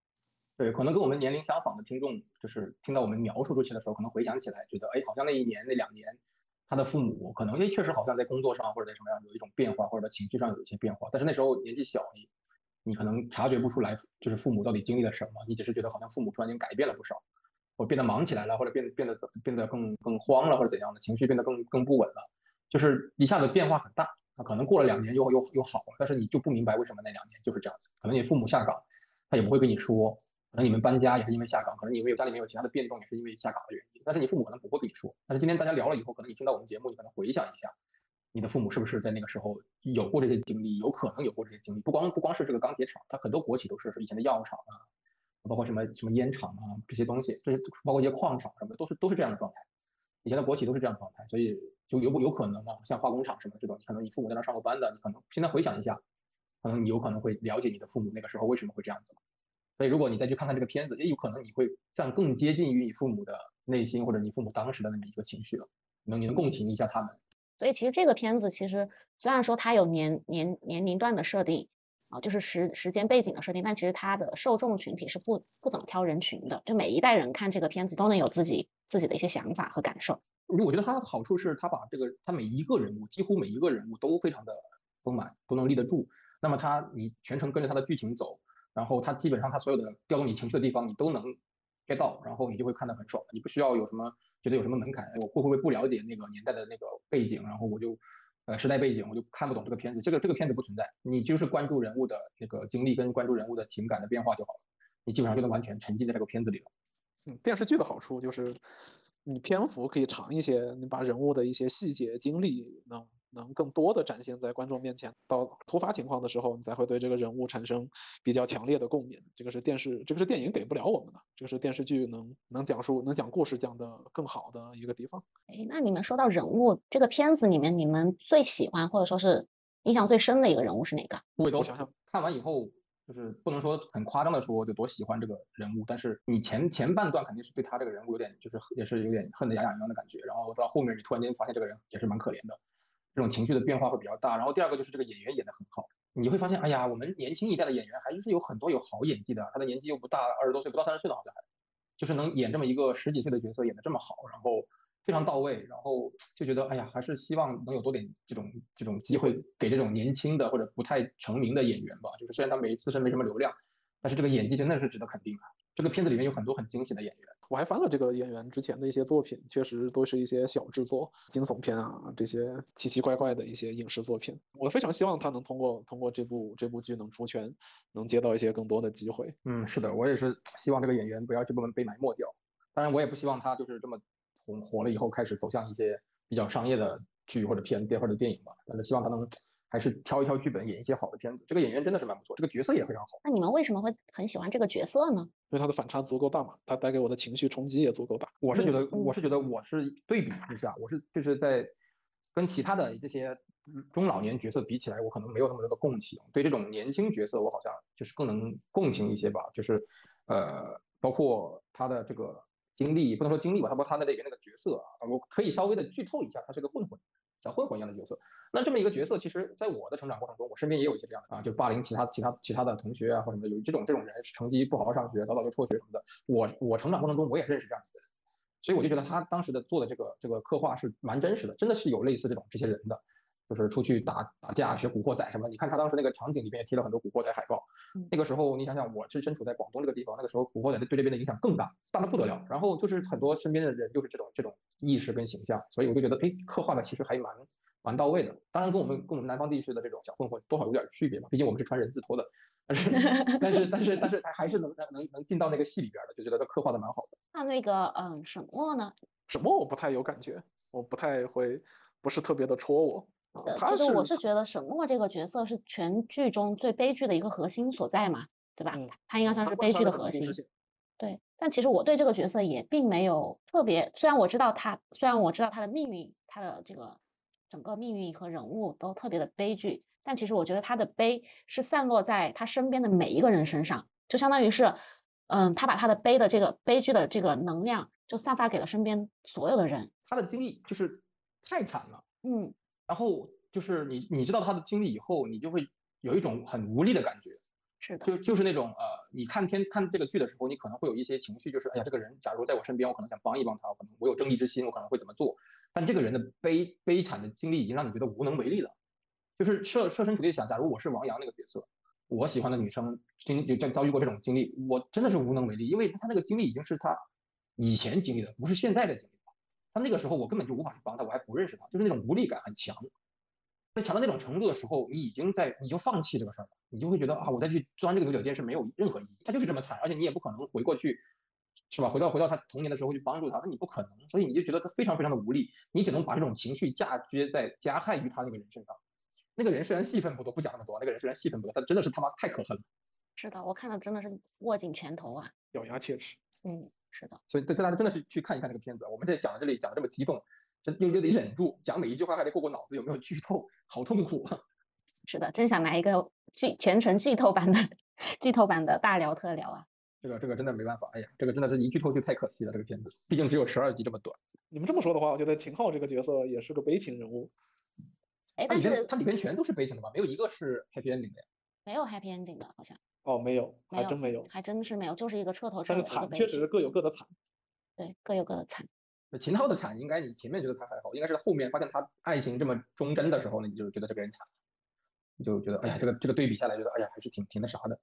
对，可能跟我们年龄相仿的听众，就是听到我们描述这些的时候，可能回想起来觉得，哎，好像那一年那两年。他的父母可能因为确实好像在工作上或者在什么样有一种变化，或者情绪上有一些变化，但是那时候年纪小，你你可能察觉不出来，就是父母到底经历了什么，你只是觉得好像父母突然间改变了不少，或变得忙起来了，或者变变得怎变得更更慌了，或者怎样的情绪变得更更不稳了，就是一下子变化很大。那可能过了两年又又又好了，但是你就不明白为什么那两年就是这样子。可能你父母下岗，他也不会跟你说。可能你们搬家也是因为下岗，可能你们有家里面有其他的变动，也是因为下岗的原因。但是你父母可能不会跟你说。但是今天大家聊了以后，可能你听到我们节目，你可能回想一下，你的父母是不是在那个时候有过这些经历？有可能有过这些经历。不光不光是这个钢铁厂，它很多国企都是以前的药厂啊，包括什么什么烟厂啊这些东西，这些包括一些矿厂什么的，都是都是这样的状态。以前的国企都是这样的状态，所以就有有可能啊，像化工厂什么这种，可能你父母在那上过班的，你可能现在回想一下，可能你有可能会了解你的父母那个时候为什么会这样子。所以，如果你再去看看这个片子，也有可能你会像更接近于你父母的内心，或者你父母当时的那么一个情绪了，能你能共情一下他们。所以，其实这个片子其实虽然说它有年年年龄段的设定啊，就是时时间背景的设定，但其实它的受众群体是不不怎么挑人群的，就每一代人看这个片子都能有自己自己的一些想法和感受。我觉得它的好处是，它把这个它每一个人物，几乎每一个人物都非常的丰满，都能立得住。那么它你全程跟着它的剧情走。然后它基本上它所有的调动你情绪的地方你都能 get 到，然后你就会看得很爽。你不需要有什么觉得有什么门槛，我会不会不了解那个年代的那个背景，然后我就呃时代背景我就看不懂这个片子。这个这个片子不存在，你就是关注人物的那个经历跟关注人物的情感的变化就好了，你基本上就能完全沉浸在这个片子里了。嗯，电视剧的好处就是你篇幅可以长一些，你把人物的一些细节经历能。能更多的展现在观众面前，到突发情况的时候，你才会对这个人物产生比较强烈的共鸣。这个是电视，这个是电影给不了我们的，这个是电视剧能能讲述、能讲故事讲的更好的一个地方。哎，那你们说到人物，这个片子里面你们最喜欢或者说是印象最深的一个人物是哪个？我想想，看完以后就是不能说很夸张的说就多喜欢这个人物，但是你前前半段肯定是对他这个人物有点就是也是有点恨得牙痒痒的感觉，然后到后面你突然间发现这个人也是蛮可怜的。这种情绪的变化会比较大，然后第二个就是这个演员演得很好，你会发现，哎呀，我们年轻一代的演员还是有很多有好演技的，他的年纪又不大，二十多岁不到三十岁的好像还，就是能演这么一个十几岁的角色演得这么好，然后非常到位，然后就觉得，哎呀，还是希望能有多点这种这种机会给这种年轻的或者不太成名的演员吧，就是虽然他没自身没什么流量，但是这个演技真的是值得肯定啊。这个片子里面有很多很惊喜的演员，我还翻了这个演员之前的一些作品，确实都是一些小制作、惊悚片啊，这些奇奇怪怪的一些影视作品。我非常希望他能通过通过这部这部剧能出圈，能接到一些更多的机会。嗯，是的，我也是希望这个演员不要这部分被埋没掉。当然，我也不希望他就是这么红火了以后开始走向一些比较商业的剧或者片电或者电影吧。但是希望他能。还是挑一挑剧本，演一些好的片子。这个演员真的是蛮不错，这个角色也非常好。那你们为什么会很喜欢这个角色呢？因为他的反差足够大嘛，他带给我的情绪冲击也足够大。我是觉得，我是觉得，我是对比一下，我是就是在跟其他的这些中老年角色比起来，我可能没有那么多的共情。对这种年轻角色，我好像就是更能共情一些吧。就是呃，包括他的这个经历，不能说经历吧，他包括他的那个那个角色啊，我可以稍微的剧透一下，他是个混混。小混混一样的角色。那这么一个角色，其实在我的成长过程中，我身边也有一些这样的啊，就霸凌其他其他其他的同学啊或什么，有这种这种人，成绩不好好上学，早早就辍学什么的。我我成长过程中我也认识这样的人，所以我就觉得他当时的做的这个这个刻画是蛮真实的，真的是有类似这种这些人的。就是出去打打架、学古惑仔什么？你看他当时那个场景里面也贴了很多古惑仔海报。那个时候你想想，我是身处在广东这个地方，那个时候古惑仔对这边的影响更大，大的不得了。然后就是很多身边的人就是这种这种意识跟形象，所以我就觉得，哎，刻画的其实还蛮蛮到位的。当然跟我们跟我们南方地区的这种小混混多少有点区别嘛，毕竟我们是穿人字拖的。但是 但是但是但是他还是能能能进到那个戏里边的，就觉得他刻画的蛮好的。那那个嗯，沈墨呢？沈墨我不太有感觉，我不太会，不是特别的戳我。呃，其实我是觉得沈墨这个角色是全剧中最悲剧的一个核心所在嘛，对吧？他应该算是悲剧的核心。对，但其实我对这个角色也并没有特别，虽然我知道他，虽然我知道他的命运，他的这个整个命运和人物都特别的悲剧，但其实我觉得他的悲是散落在他身边的每一个人身上，就相当于是，嗯，他把他的悲的这个悲剧的这个能量就散发给了身边所有的人。他的经历就是太惨了，嗯。然后就是你，你知道他的经历以后，你就会有一种很无力的感觉，是的，就就是那种呃，你看片看这个剧的时候，你可能会有一些情绪，就是哎呀，这个人假如在我身边，我可能想帮一帮他，可能我有正义之心，我可能会怎么做。但这个人的悲悲惨的经历已经让你觉得无能为力了。就是设设身处地想，假如我是王阳那个角色，我喜欢的女生经就遭遇过这种经历，我真的是无能为力，因为他那个经历已经是他以前经历的，不是现在的经历。他那个时候，我根本就无法去帮他，我还不认识他，就是那种无力感很强。在强到那种程度的时候，你已经在，你就放弃这个事儿了，你就会觉得啊，我再去钻这个牛角尖是没有任何意义。他就是这么惨，而且你也不可能回过去，是吧？回到回到他童年的时候去帮助他，那你不可能，所以你就觉得他非常非常的无力，你只能把这种情绪嫁接在加害于他那个人身上。那个人虽然戏份不多，不讲那么多，那个人虽然戏份不多，但真的是他妈太可恨了。是的，我看的真的是握紧拳头啊，咬牙切齿。嗯。是的，所以这大家真的是去看一看这个片子。我们在讲这里讲的这么激动，这又又得忍住，讲每一句话还得过过脑子，有没有剧透？好痛苦啊！是的，真想来一个剧全程剧透版的剧透版的大聊特聊啊！这个这个真的没办法，哎呀，这个真的是一剧透就太可惜了。这个片子毕竟只有十二集这么短。你们这么说的话，我觉得秦昊这个角色也是个悲情人物。哎，但是它里边全都是悲情的吧？没有一个是 happy ending 的呀？没有 happy ending 的，好像。哦，没有，还真没有，还真是没有，就是一个彻头彻尾的惨，确实是各有各的惨。对，各有各的惨。秦昊的惨，应该你前面觉得他还好，应该是后面发现他爱情这么忠贞的时候呢，你就觉得这个人惨，你就觉得哎呀，这个这个对比下来，觉得哎呀，还是挺挺那啥的。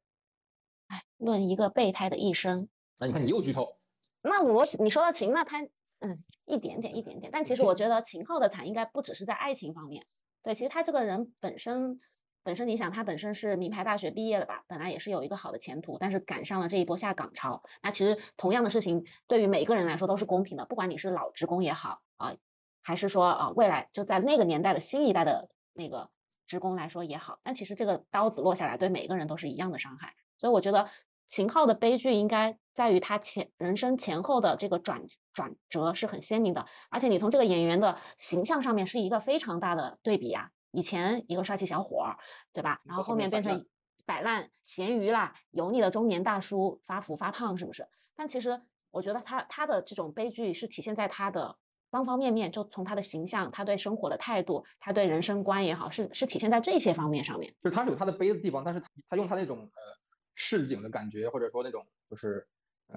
哎，论一个备胎的一生，那你看你又剧透。那我你说到秦，那他嗯，一点点一点点，但其实我觉得秦昊的惨应该不只是在爱情方面，对，其实他这个人本身。本身你想，他本身是名牌大学毕业的吧，本来也是有一个好的前途，但是赶上了这一波下岗潮。那其实同样的事情对于每个人来说都是公平的，不管你是老职工也好啊，还是说啊未来就在那个年代的新一代的那个职工来说也好，但其实这个刀子落下来对每个人都是一样的伤害。所以我觉得秦昊的悲剧应该在于他前人生前后的这个转转折是很鲜明的，而且你从这个演员的形象上面是一个非常大的对比啊。以前一个帅气小伙儿，对吧？然后后面变成摆烂、咸鱼啦，油腻的中年大叔，发福发胖，是不是？但其实我觉得他他的这种悲剧是体现在他的方方面面，就从他的形象、他对生活的态度、他对人生观也好，是是体现在这些方面上面。就是他是有他的悲的地方，但是他他用他那种呃市井的感觉，或者说那种就是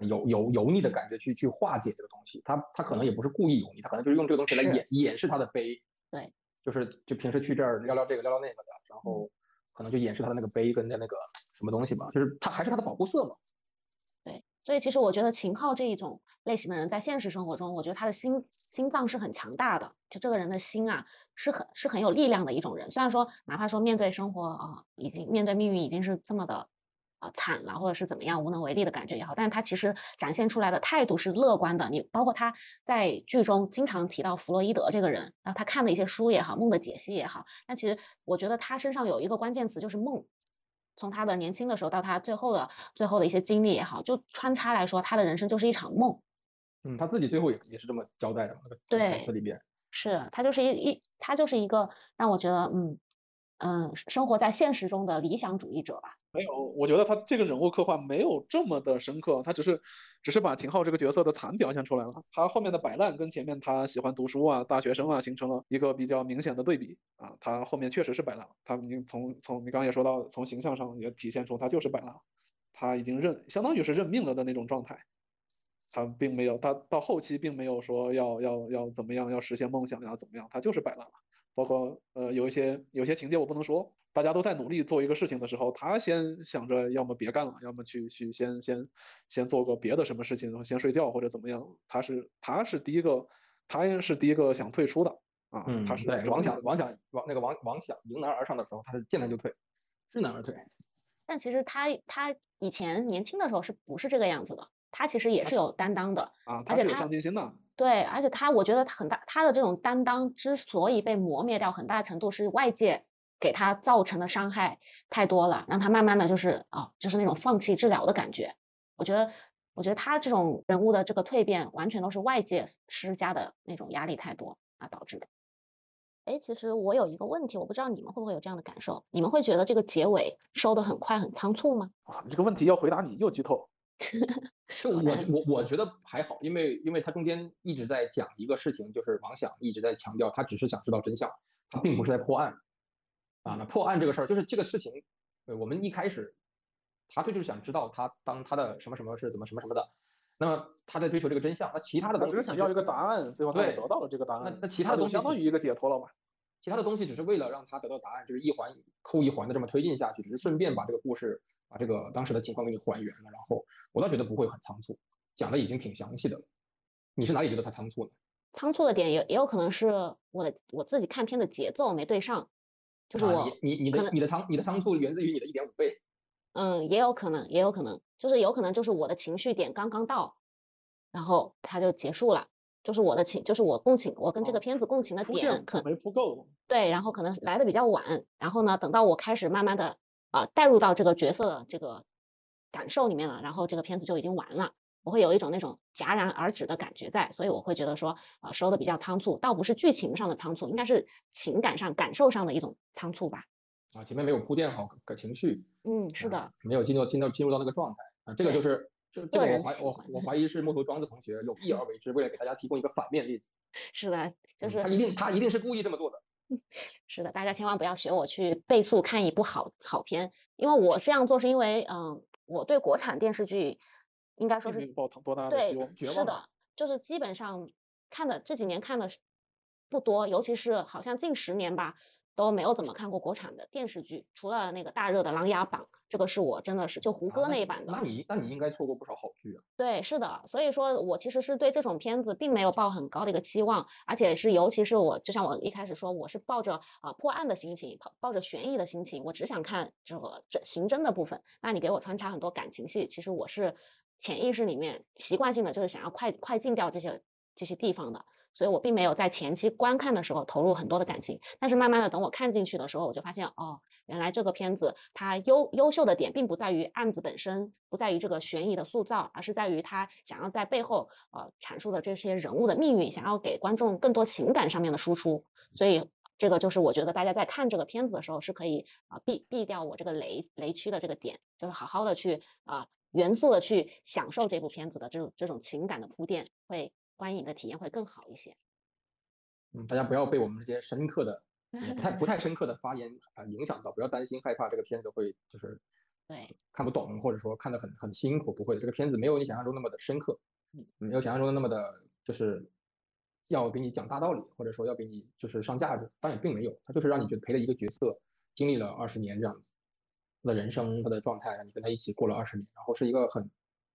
油油油腻的感觉去去化解这个东西。他他可能也不是故意油腻，他可能就是用这个东西来掩掩饰他的悲。对。就是就平时去这儿聊聊这个聊聊那个的，然后可能就掩饰他的那个悲跟那那个什么东西吧，就是他还是他的保护色嘛。对，所以其实我觉得秦昊这一种类型的人，在现实生活中，我觉得他的心心脏是很强大的，就这个人的心啊，是很是很有力量的一种人。虽然说哪怕说面对生活啊，已经面对命运已经是这么的。啊，惨了，或者是怎么样无能为力的感觉也好，但是他其实展现出来的态度是乐观的。你包括他在剧中经常提到弗洛伊德这个人，然后他看的一些书也好，梦的解析也好，但其实我觉得他身上有一个关键词就是梦。从他的年轻的时候到他最后的最后的一些经历也好，就穿插来说，他的人生就是一场梦。嗯，他自己最后也也是这么交代的，对，台词里边是他就是一一他就是一个让我觉得嗯。嗯，生活在现实中的理想主义者吧。没有，我觉得他这个人物刻画没有这么的深刻，他只是只是把秦昊这个角色的惨表现出来了。他后面的摆烂跟前面他喜欢读书啊、大学生啊形成了一个比较明显的对比啊。他后面确实是摆烂了，他已经从从你刚刚也说到，从形象上也体现出他就是摆烂，他已经认相当于是认命了的那种状态。他并没有，他到后期并没有说要要要怎么样，要实现梦想要怎么样，他就是摆烂了。包括呃有一些有些情节我不能说，大家都在努力做一个事情的时候，他先想着要么别干了，要么去去先先先做个别的什么事情，先睡觉或者怎么样。他是他是第一个，他也是第一个想退出的啊。嗯，他是对王想王想王那个王王想迎难而上的时候，他是见难就退，知难而退。但其实他他以前年轻的时候是不是这个样子的？他其实也是有担当的啊，而且他是有上进心的。对，而且他，我觉得他很大，他的这种担当之所以被磨灭掉，很大程度是外界给他造成的伤害太多了，让他慢慢的就是啊，就是那种放弃治疗的感觉。我觉得，我觉得他这种人物的这个蜕变，完全都是外界施加的那种压力太多啊导致的。哎，其实我有一个问题，我不知道你们会不会有这样的感受，你们会觉得这个结尾收的很快很仓促吗？啊，这个问题要回答你又剧透。就我我我觉得还好，因为因为他中间一直在讲一个事情，就是王想一直在强调，他只是想知道真相，他并不是在破案。啊，那破案这个事儿，就是这个事情，呃，我们一开始，他就是想知道他当他的什么什么是怎么什么什么的，那么他在追求这个真相，那其他的东西只是想要一个答案，最后他也得到了这个答案。那那其他的东西相当于一个解脱了吧？其他的东西只是为了让他得到答案，就是一环扣一环的这么推进下去，只是顺便把这个故事把这个当时的情况给你还原了。然后我倒觉得不会很仓促，讲的已经挺详细的了。你是哪里觉得他仓促呢？仓促的点也也有可能是我的我自己看片的节奏没对上，就是啊我你你你的你的仓你的仓促源自于你的一点五倍。嗯，也有可能，也有可能，就是有可能就是我的情绪点刚刚到，然后它就结束了，就是我的情，就是我共情，我跟这个哦片子共情的点可垫没铺够。对，然后可能来的比较晚，然后呢，等到我开始慢慢的啊、带入到这个角色的这个感受里面了，然后这个片子就已经完了，我会有一种那种戛然而止的感觉在，所以我会觉得说啊、收的比较仓促，倒不是剧情上的仓促，应该是情感上、感受上的一种仓促吧。啊，前面没有铺垫好个情绪，嗯，是的，啊，没有进入进到进入到那个状态啊，这个就对是这这个个我怀我我怀疑是木头庄子同学有意而为之，为了给大家提供一个反面例子，是的，就嗯是他一定他一定是故意这么做的。是的，大家千万不要学我去倍速看一部好好片，因为我这样做是因为，嗯，我对国产电视剧应该说是抱多大的对希望，绝望是的，就是基本上看的这几年看的是不多，尤其是好像近十年吧，都没有怎么看过国产的电视剧，除了那个大热的《琅琊榜》，这个是我真的是就胡歌啊那一版的那，你那你应该错过不少好剧啊。对，是的，所以说我其实是对这种片子并没有抱很高的一个期望，而且是尤其是我，就像我一开始说，我是抱着啊、破案的心情，抱抱着悬疑的心情，我只想看这个这刑侦的部分。那你给我穿插很多感情戏，其实我是潜意识里面习惯性的就是想要快快进掉这些这些地方的。所以我并没有在前期观看的时候投入很多的感情，但是慢慢的等我看进去的时候，我就发现哦，原来这个片子它优优秀的点并不在于案子本身，不在于这个悬疑的塑造，而是在于它想要在背后呃阐述的这些人物的命运，想要给观众更多情感上面的输出。所以这个就是我觉得大家在看这个片子的时候是可以啊、避避掉我这个雷雷区的这个点，就是好好的去啊、严肃的去享受这部片子的这种这种情感的铺垫，会观影的体验会更好一些。嗯，大家不要被我们这些深刻的、也不太不太深刻的发言啊、影响到，不要担心害怕这个片子会就是对，看不懂，或者说看得很很辛苦，不会的，这个片子没有你想象中那么的深刻，嗯没有想象中的那么的，就是要给你讲大道理，或者说要给你就是上价值，当然并没有，它就是让你觉得陪了一个角色经历了二十年这样子，他的人生他的状态，让你跟他一起过了二十年，然后是一个很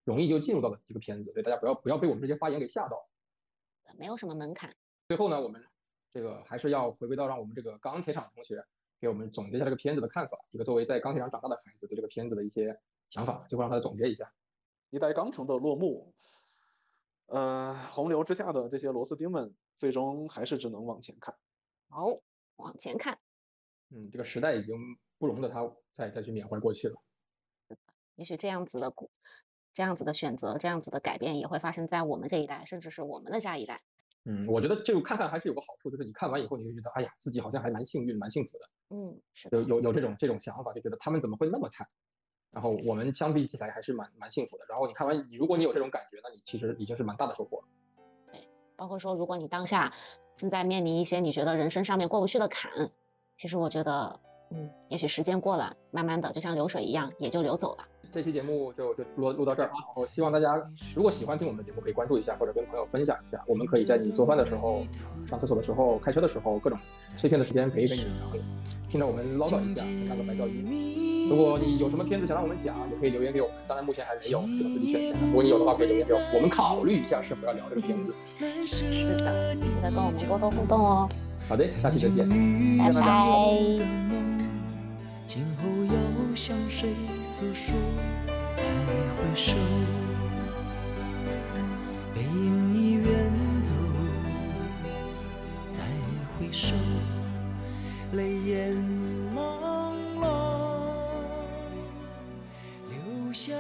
容易就进入到的一个片子，所以大家不要不要被我们这些发言给吓到。没有什么门槛。最后呢，我们这个还是要回归到让我们这个钢铁厂同学给我们总结一下这个片子的看法，一个作为在钢铁厂长大的孩子对这个片子的一些想法，最后让他总结一下。一代钢城的落幕，呃，洪流之下的这些螺丝钉们，最终还是只能往前看。好，往前看，嗯，这个时代已经不容得他再再去缅怀过去了。也许这样子的故这样子的选择，这样子的改变也会发生在我们这一代，甚至是我们的下一代。嗯，我觉得这个看看还是有个好处，就是你看完以后，你会觉得，哎呀，自己好像还蛮幸运、蛮幸福的。嗯，是有的，有有这种这种想法，就觉得他们怎么会那么惨？然后我们相比起来还是蛮蛮幸福的。然后你看完，你如果你有这种感觉，那你其实已经是蛮大的收获了。对包括说，如果你当下正在面临一些你觉得人生上面过不去的坎，其实我觉得，嗯，也许时间过了，慢慢的就像流水一样，也就流走了。这期节目就就录录到这儿，然后希望大家如果喜欢听我们的节目，可以关注一下，或者跟朋友分享一下。我们可以在你做饭的时候、上厕所的时候、开车的时候，各种碎片的时间陪一陪你，然后听着我们唠叨一下，当个白噪音。如果你有什么片子想让我们讲，也可以留言给我们。当然目前还没有这种自己选片，如果你有的话，可以留言给我们，我们考虑一下是否要聊这个片子。是的，记得跟我们多多互动哦，好的，下期再见。拜拜。今后要向谁诉说？再回首，背影已远走。再回首，泪眼朦胧，留下。